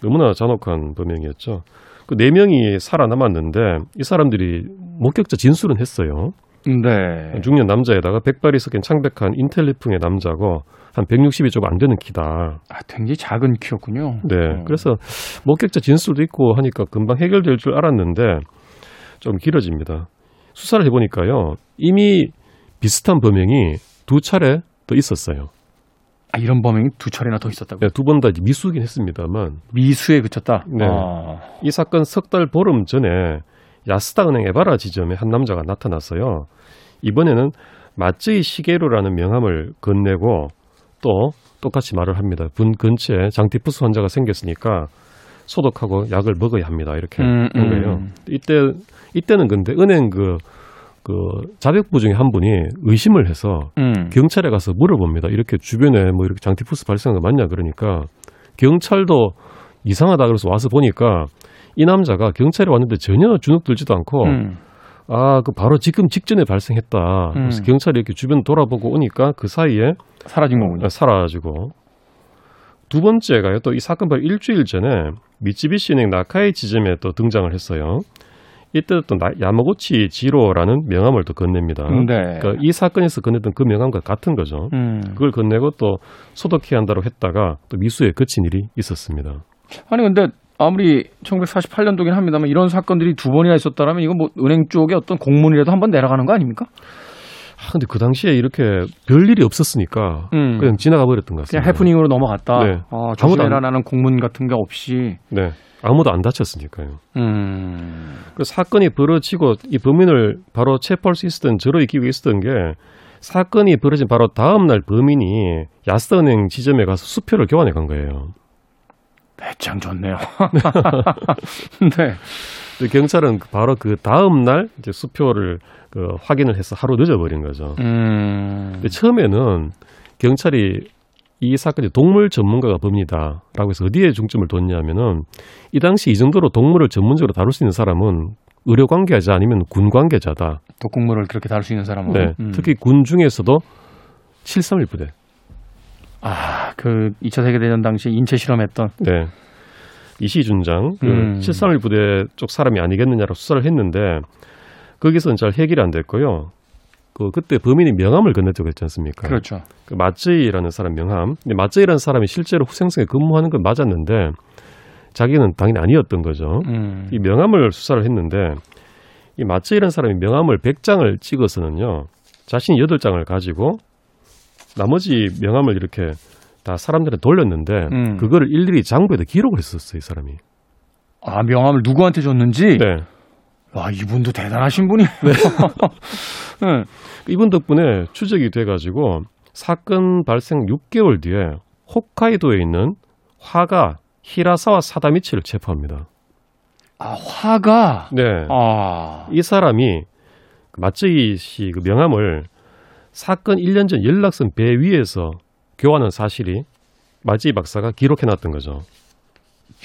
너무나 잔혹한 범행이었죠. 그 네 명이 살아남았는데 이 사람들이 목격자 진술은 했어요. 네. 중년 남자에다가 백발이 섞인 창백한 인텔리풍의 남자고 한 160이 좀안 되는 키다. 아, 굉장히 작은 키였군요. 네. 어. 그래서 목격자 진술도 있고 하니까 금방 해결될 줄 알았는데 좀 길어집니다. 수사를 해보니까요. 이미 비슷한 범행이 두 차례 더 있었어요. 아, 이런 범행이 두 차례나 더 있었다고. 요두번 다 미수긴 했습니다만 미수에 그쳤다. 네. 아, 이 사건 석 달 보름 전에 야스다 은행 에바라 지점에 한 남자가 나타났어요. 이번에는 마쯔이 시게루라는 명함을 건네고 또 똑같이 말을 합니다. 분 근처에 장티푸스 환자가 생겼으니까 소독하고 약을 먹어야 합니다. 이렇게 음, 한 거예요. 음. 이때 이때는 근데 은행 그, 그 자백부 중에 한 분이 의심을 해서 음. 경찰에 가서 물어봅니다. 이렇게 주변에 뭐 이렇게 장티푸스 발생한 거 맞냐 그러니까 경찰도 이상하다 그래서 와서 보니까 이 남자가 경찰에 왔는데 전혀 주눅 들지도 않고 음. 아그 바로 지금 직전에 발생했다. 그래서 음. 경찰이 이렇게 주변 돌아보고 오니까 그 사이에 사라진 거군요. 사라지고 두 번째가요. 또 이 사건 바로 일주일 전에 미쯔비시은행 나카이 지점에 또 등장을 했어요. 이때 또 나- 야마고치 지로라는 명함을 또 건넵니다. 네. 그러니까 이 사건에서 건넸던 그 명함과 같은 거죠. 음. 그걸 건네고 또 소독해야 한다고 했다가 또 미수에 그친 일이 있었습니다. 아니 근데 아무리 1948년도긴 합니다만 이런 사건들이 두 번이나 있었다라면 이건 뭐 은행 쪽에 어떤 공문이라도 한번 내려가는 거 아닙니까? 아, 근데 그 당시에 이렇게 별 일이 없었으니까 음. 그냥 지나가 버렸던 것 그냥 같습니다. 해프닝으로 넘어갔다. 네. 아, 조심해라라는 공문 같은 게 없이. 네. 아무도 안 다쳤으니까요. 음. 그 사건이 벌어지고 이 범인을 바로 체포할 수 있었던 저로 기고 있었던 게 사건이 벌어진 바로 다음 날 범인이 야스은행 지점에 가서 수표를 교환해 간 거예요. 배짱 좋네요. <laughs> 네. 경찰은 바로 그 다음 날 이제 수표를 그 확인을 해서 하루 늦어버린 거죠. 음. 근데 처음에는 경찰이 이 사건이 동물 전문가가 범인이다라고 해서 어디에 중점을 뒀냐면은 이 당시 이 정도로 동물을 전문적으로 다룰 수 있는 사람은 의료 관계자 아니면 군 관계자다. 독국물을 그렇게 다룰 수 있는 사람은. 네. 음. 특히 군 중에서도 731 부대. 아, 그 2차 세계 대전 당시 인체 실험했던. 네. 이시 준장 그 음. 731 부대 쪽 사람이 아니겠느냐라고 수사를 했는데 거기서는 잘 해결이 안 됐고요. 그 그때 범인이 명함을 건넸다고 했지 않습니까? 그렇죠. 그 마쯔이라는 사람 명함. 근데 마쯔이라는 사람이 실제로 후생성에 근무하는 건 맞았는데 자기는 당연히 아니었던 거죠. 음. 이 명함을 수사를 했는데 이 마츠이라는 사람이 명함을 100장을 찍어서는요. 자신이 8장을 가지고 나머지 명함을 이렇게 다 사람들한테 돌렸는데 음. 그거를 일일이 장부에다 기록을 했었어요, 이 사람이. 아, 명함을 누구한테 줬는지? 네. 와, 이분도 대단하신 분이에요. 네. <laughs> 이분 덕분에 추적이 돼 가지고 사건 발생 6개월 뒤에 홋카이도에 있는 화가 히라사와 사다미치를 체포합니다. 아, 화가. 네. 아. 이 사람이 그 마츠이 씨 그 명함을 사건 1년 전 연락선 배 위에서 교환한 사실이 마츠이 박사가 기록해 놨던 거죠.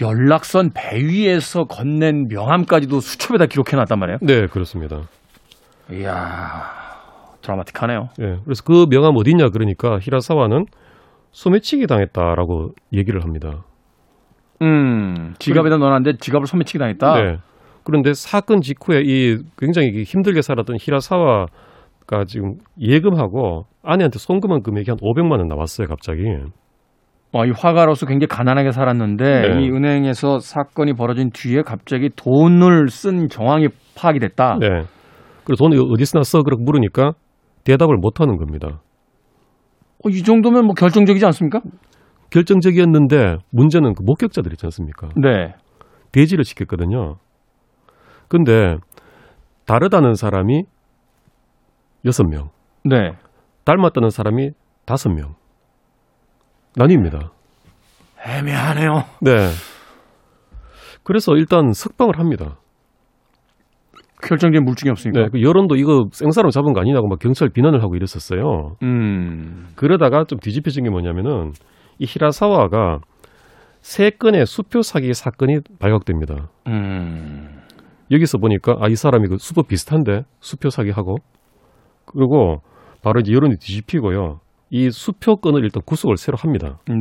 연락선 배 위에서 건넨 명함까지도 수첩에다 기록해 놨단 말이에요. 네, 그렇습니다. 이야. 드라마틱하네요. 예. 그래서 그 명함 어디냐 그러니까 히라사와는 소매치기 당했다라고 얘기를 합니다. 음. 지갑에다 넣어놨는데 지갑을 소매치기 당했다. 네. 그런데 사건 직후에 이 굉장히 힘들게 살았던 히라사와 가 지금 예금하고 아내한테 송금한 금액이 한 500만 원 나왔어요, 갑자기. 와, 이 화가로서 굉장히 가난하게 살았는데 네. 이 은행에서 사건이 벌어진 뒤에 갑자기 돈을 쓴 정황이 파악이 됐다. 네. 그래서 돈이 어디서 났어? 그렇게 물으니까 대답을 못 하는 겁니다. 어, 이 정도면 뭐 결정적이지 않습니까? 결정적이었는데 문제는 그 목격자들 있지 않습니까? 네. 대지를 시켰거든요. 근데 다르다는 사람이 여섯 명, 네. 닮았다는 사람이 다섯 명. 나뉩니다. 애매하네요. 네. 그래서 일단 석방을 합니다. 결정적인 물증이 없으니까. 네. 그 여론도 이거 생사로 잡은 거 아니냐고 막 경찰 비난을 하고 이랬었어요. 음. 그러다가 좀 뒤집혀진 게 뭐냐면은 이 히라사와가 세 건의 수표 사기 사건이 발각됩니다. 음. 여기서 보니까 아 이 사람이 그 수법 비슷한데 수표 사기하고 그리고 바로 이제 여론이 뒤집히고요. 이 수표 건을 일단 구속을 새로 합니다. 네.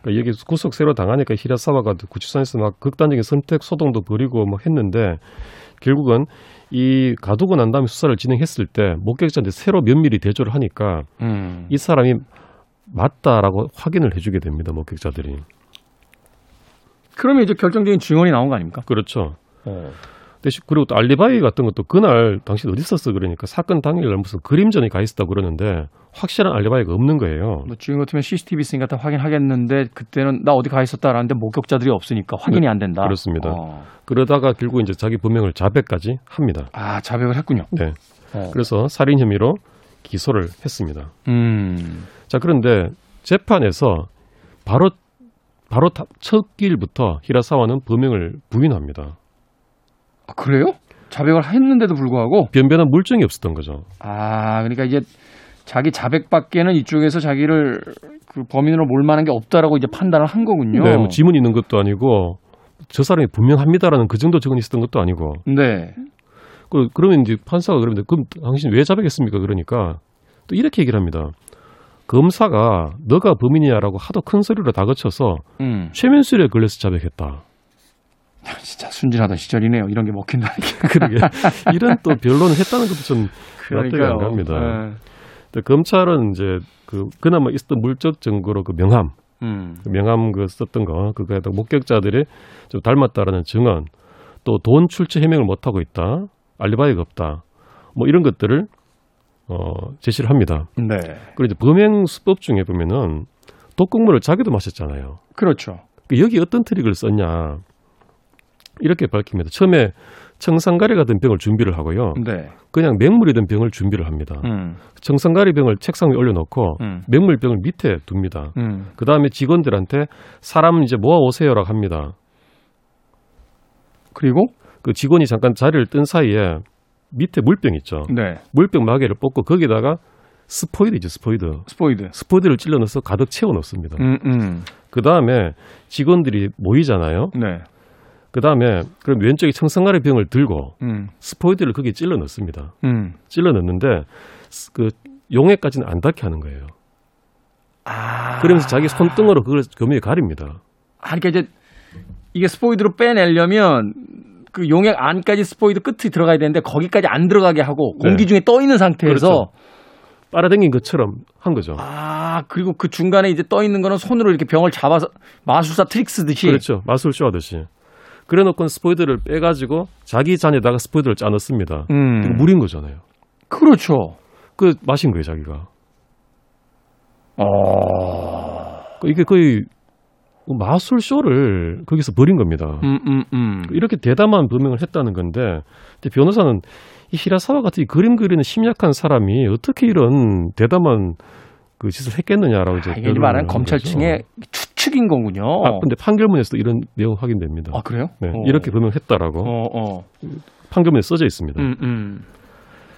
그러니까 여기 구속 새로 당하니까 히라사와가 구치소에서 막 극단적인 선택 소동도 벌이고 막 했는데 결국은 이 가두고 난 다음에 수사를 진행했을 때 목격자한테 새로 면밀히 대조를 하니까 음. 이 사람이 맞다라고 확인을 해주게 됩니다. 목격자들이. 그러면 이제 결정적인 증언이 나온 거 아닙니까? 그렇죠. 어. 그리고 또 알리바이 같은 것도 그날 당신 어디 있었어 그러니까 사건 당일날 무슨 그림전에 가 있었다고 그러는데 확실한 알리바이가 없는 거예요. 뭐 지금 같으면 CCTV 있으니까 다 확인하겠는데 그때는 나 어디 가 있었다라는데 목격자들이 없으니까 확인이 안 된다. 그렇습니다. 어. 그러다가 결국 이제 자기 범행을 자백까지 합니다. 아 자백을 했군요. 네. 어. 그래서 살인 혐의로 기소를 했습니다. 음. 자 그런데 재판에서 바로 바로 다- 첫 길부터 히라사와는 범행을 부인합니다. 아, 그래요? 자백을 했는데도 불구하고 변변한 물증이 없었던 거죠. 아 그러니까 이제 자기 자백밖에는 이쪽에서 자기를 그 범인으로 몰 만한 게 없다라고 이제 판단을 한 거군요. 네, 뭐 지문 있는 것도 아니고 저 사람이 분명합니다라는 그 정도 증언이 있었던 것도 아니고 네. 그, 그러면 이제 판사가 그러면 그럼 당신 왜 자백했습니까? 그러니까 또 이렇게 얘기를 합니다. 검사가 너가 범인이야라고 하도 큰 소리로 다그쳐서 음. 최면술에 걸려서 자백했다. 진짜 순진하던 시절이네요. 이런 게 먹힌다는 게. <laughs> 그러게 이런 또 변론을 했다는 것도 좀 납득이 안 갑니다. 네. 근데 검찰은 이제 그 그나마 있었던 물적 증거로 그 명함, 음. 그 명함 그 썼던 거 그거에다 목격자들이 좀 닮았다라는 증언, 또 돈 출처 해명을 못 하고 있다, 알리바이가 없다, 뭐 이런 것들을 어 제시를 합니다. 네. 그리고 이제 범행 수법 중에 보면은 독극물을 자기도 마셨잖아요. 그렇죠. 그 여기 어떤 트릭을 썼냐 이렇게 밝힙니다. 처음에 청산가리 같은 병을 준비를 하고요. 네. 그냥 맹물이 든 병을 준비를 합니다. 음. 청산가리 병을 책상 위에 올려놓고 음. 맹물병을 밑에 둡니다. 음. 그 다음에 직원들한테 사람 이제 모아 오세요라고 합니다. 그리고 그 직원이 잠깐 자리를 뜬 사이에 밑에 물병 있죠. 네. 물병 마개를 뽑고 거기다가 스포이드죠, 스포이드. 스포이드. 스포이드를 찔러 넣어서 가득 채워 넣습니다. 음, 음. 그 다음에 직원들이 모이잖아요. 네. 그 다음에 그럼 왼쪽에 청산가리 병을 들고 음. 스포이드를 거기에 찔러 넣습니다. 음. 찔러 넣는데 스- 그 용액까지는 안 닿게 하는 거예요. 아. 그러면서 자기 손등으로 그걸 교묘히 가립니다. 아, 그러니까 이제 이게 스포이드로 빼내려면 그 용액 안까지 스포이드 끝이 들어가야 되는데 거기까지 안 들어가게 하고 네. 공기 중에 떠 있는 상태에서 그렇죠. 빨아당긴 것처럼 한 거죠. 아 그리고 그 중간에 이제 떠 있는 거는 손으로 이렇게 병을 잡아서 마술사 트릭 쓰듯이 그렇죠. 마술쇼 하듯이. 그래 놓고 스포이드를 빼가지고 자기 잔에다가 스포이드를 짜 넣습니다. 음. 물인 거잖아요. 그렇죠. 그 마신 거예요, 자기가. 어. 그 이게 거의 마술 쇼를 거기서 벌인 겁니다. 음, 음, 음. 이렇게 대담한 범행을 했다는 건데 변호사는 이 히라사와 같은 이 그림 그리는 심약한 사람이 어떻게 이런 대담한 그 짓을 했겠느냐라고 이제 아, 이게 변론을 말하는 하는 검찰 층의 추측인 거군요. 아, 근데 판결문에서도 이런 내용 확인됩니다. 아, 그래요? 네, 어. 이렇게 범행했다라고 어, 어. 판결문에 써져 있습니다. 음, 음.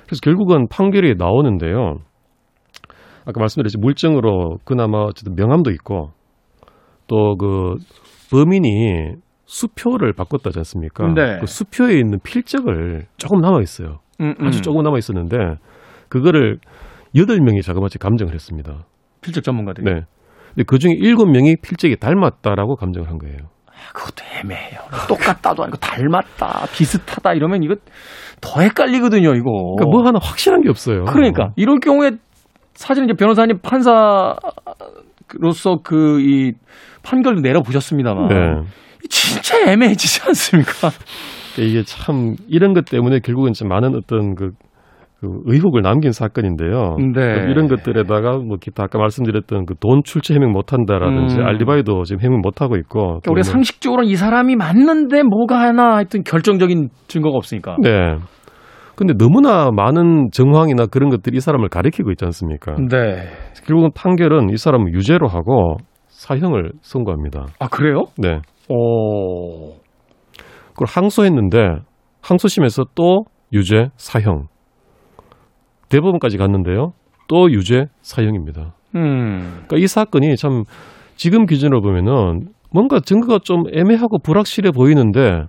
그래서 결국은 판결이 나오는데요. 아까 말씀드렸지 물증으로 그나마 어쨌든 명함도 있고 또 그 범인이 수표를 바꿨다지 않습니까? 네. 그 수표에 있는 필적을 조금 남아 있어요. 음, 음. 아주 조금 남아 있었는데 그거를 여덟 명이 자그마치 감정을 했습니다. 필적 전문가들이. 네. 근데 그 중에 일곱 명이 필적이 닮았다라고 감정을 한 거예요. 아, 그것도 애매해요. 똑같다도 아니고 닮았다, 비슷하다 이러면 이거 더 헷갈리거든요, 이거. 그러니까 뭐 하나 확실한 게 없어요. 그러니까 이럴 경우에 사실 이제 변호사님 판사로서 그 이 판결도 내려보셨습니다만 네. 진짜 애매해지지 않습니까? <laughs> 이게 참 이런 것 때문에 결국은 좀 많은 어떤 그, 그 의혹을 남긴 사건인데요. 네. 이런 것들에다가 뭐 기타 아까 말씀드렸던 그 돈 출처 해명 못한다라든지 음. 알리바이도 지금 해명 못하고 있고. 그러니까 우리가 상식적으로 이 사람이 맞는데 뭐가 하나 하여튼 결정적인 증거가 없으니까. 네. 근데 너무나 많은 정황이나 그런 것들이 이 사람을 가리키고 있지 않습니까? 네. 결국은 판결은 이 사람을 유죄로 하고 사형을 선고합니다. 아 그래요? 네. 오. 그걸 항소했는데 항소심에서 또 유죄 사형. 대법원까지 갔는데요. 또 유죄 사형입니다. 음. 그러니까 이 사건이 참 지금 기준으로 보면은 뭔가 증거가 좀 애매하고 불확실해 보이는데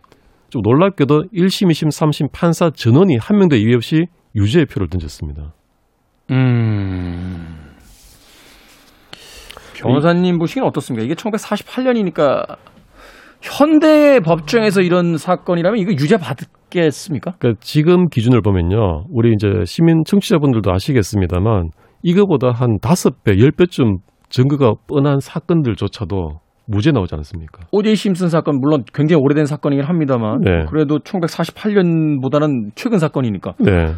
좀 놀랍게도 1심, 2심, 3심 판사 전원이 한 명도 이의 없이 유죄의 표를 던졌습니다. 음. 변호사님 보시기는 어떻습니까? 이게 1948년이니까 현대 법정에서 이런 사건이라면 이거 유죄 받겠습니까? 그러니까 지금 기준을 보면요. 우리 이제 시민 청취자분들도 아시겠습니다만 이거보다 한 다섯 배, 열 배쯤 증거가 뻔한 사건들조차도 무죄 나오지 않습니까? 오제이 심슨 사건 물론 굉장히 오래된 사건이긴 합니다만 네. 그래도 1948년보다는 최근 사건이니까 네.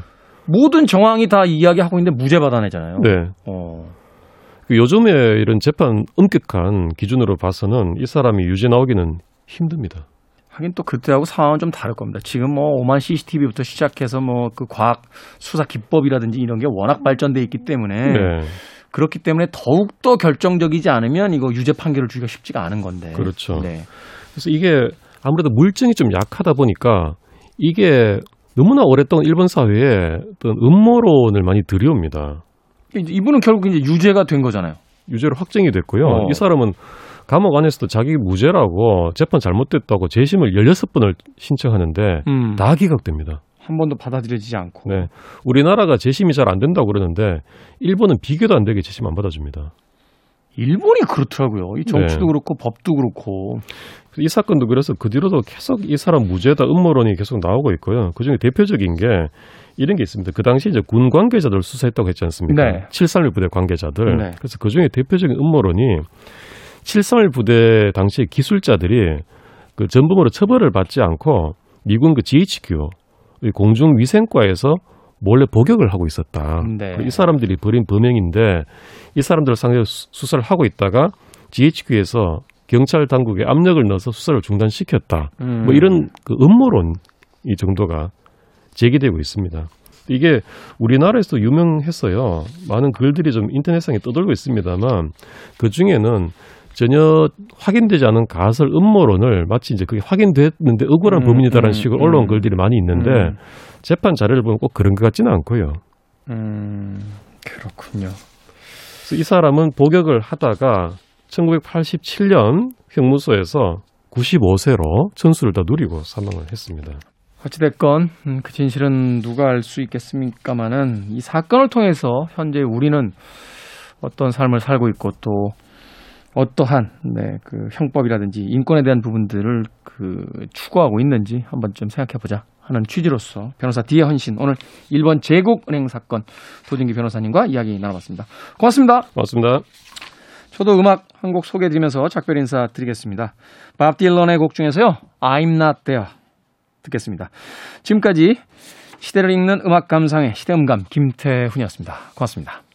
모든 정황이 다 이야기하고 있는데 무죄 받아내잖아요. 네. 어. 그 요즘에 이런 재판 엄격한 기준으로 봐서는 이 사람이 유죄 나오기는 힘듭니다. 하긴 또 그때하고 상황은 좀 다를 겁니다. 지금 뭐 오만 CCTV부터 시작해서 뭐 그 과학 수사 기법이라든지 이런 게 워낙 발전돼 있기 때문에 네. 그렇기 때문에 더욱 더 결정적이지 않으면 이거 유죄 판결을 주기가 쉽지가 않은 건데. 그렇죠. 네. 그래서 이게 아무래도 물증이 좀 약하다 보니까 이게 너무나 오랫동안 일본 사회에 어떤 음모론을 많이 들여옵니다. 이분은 결국 이제 유죄가 된 거잖아요. 유죄로 확정이 됐고요. 어. 이 사람은 감옥 안에서도 자기 무죄라고 재판 잘못됐다고 재심을 16번을 신청하는데 음. 다 기각됩니다. 한 번도 받아들여지지 않고. 네. 우리나라가 재심이 잘 안 된다고 그러는데 일본은 비교도 안 되게 재심 안 받아줍니다. 일본이 그렇더라고요. 이 정치도 네. 그렇고 법도 그렇고. 이 사건도 그래서 그 뒤로도 계속 이 사람 무죄다 음모론이 계속 나오고 있고요. 그 중에 대표적인 게 이런 게 있습니다. 그 당시 이제 군 관계자들 수사했다고 했지 않습니까? 네. 731 부대 관계자들. 네. 그래서 그 중에 대표적인 음모론이 731 부대 당시 기술자들이 그 전범으로 처벌을 받지 않고 미군 그 GHQ 이 공중위생과에서 몰래 복역을 하고 있었다. 네. 이 사람들이 벌인 범행인데 이 사람들을 상대로 수- 수사를 하고 있다가 GHQ에서 경찰 당국에 압력을 넣어서 수사를 중단시켰다. 음. 뭐 이런 그 음모론 이 정도가 제기되고 있습니다. 이게 우리나라에서도 유명했어요. 많은 글들이 좀 인터넷상에 떠돌고 있습니다만 그 중에는 전혀 확인되지 않은 가설 음모론을 마치 이제 그게 확인됐는데 억울한 음, 범인이다라는 음, 식으로 음. 올라온 글들이 많이 있는데 음. 재판 자료를 보면 꼭 그런 것 같지는 않고요. 음, 그렇군요. 그래서 이 사람은 복역을 하다가 1987년 형무소에서 95세로 천수를 다 누리고 사망을 했습니다. 어찌됐건 음, 그 진실은 누가 알 수 있겠습니까마는 이 사건을 통해서 현재 우리는 어떤 삶을 살고 있고 또 어떠한 네, 그 형법이라든지 인권에 대한 부분들을 그 추구하고 있는지 한번 좀 생각해 보자 하는 취지로서 변호사 디에 헌신 오늘 일본 제국은행 사건 도진기 변호사님과 이야기 나눠봤습니다. 고맙습니다. 맞습니다. 저도 음악 한 곡 소개해드리면서 작별 인사 드리겠습니다. 밥 딜런의 곡 중에서요. I'm Not There 듣겠습니다. 지금까지 시대를 읽는 음악 감상의 시대음감 김태훈이었습니다. 고맙습니다.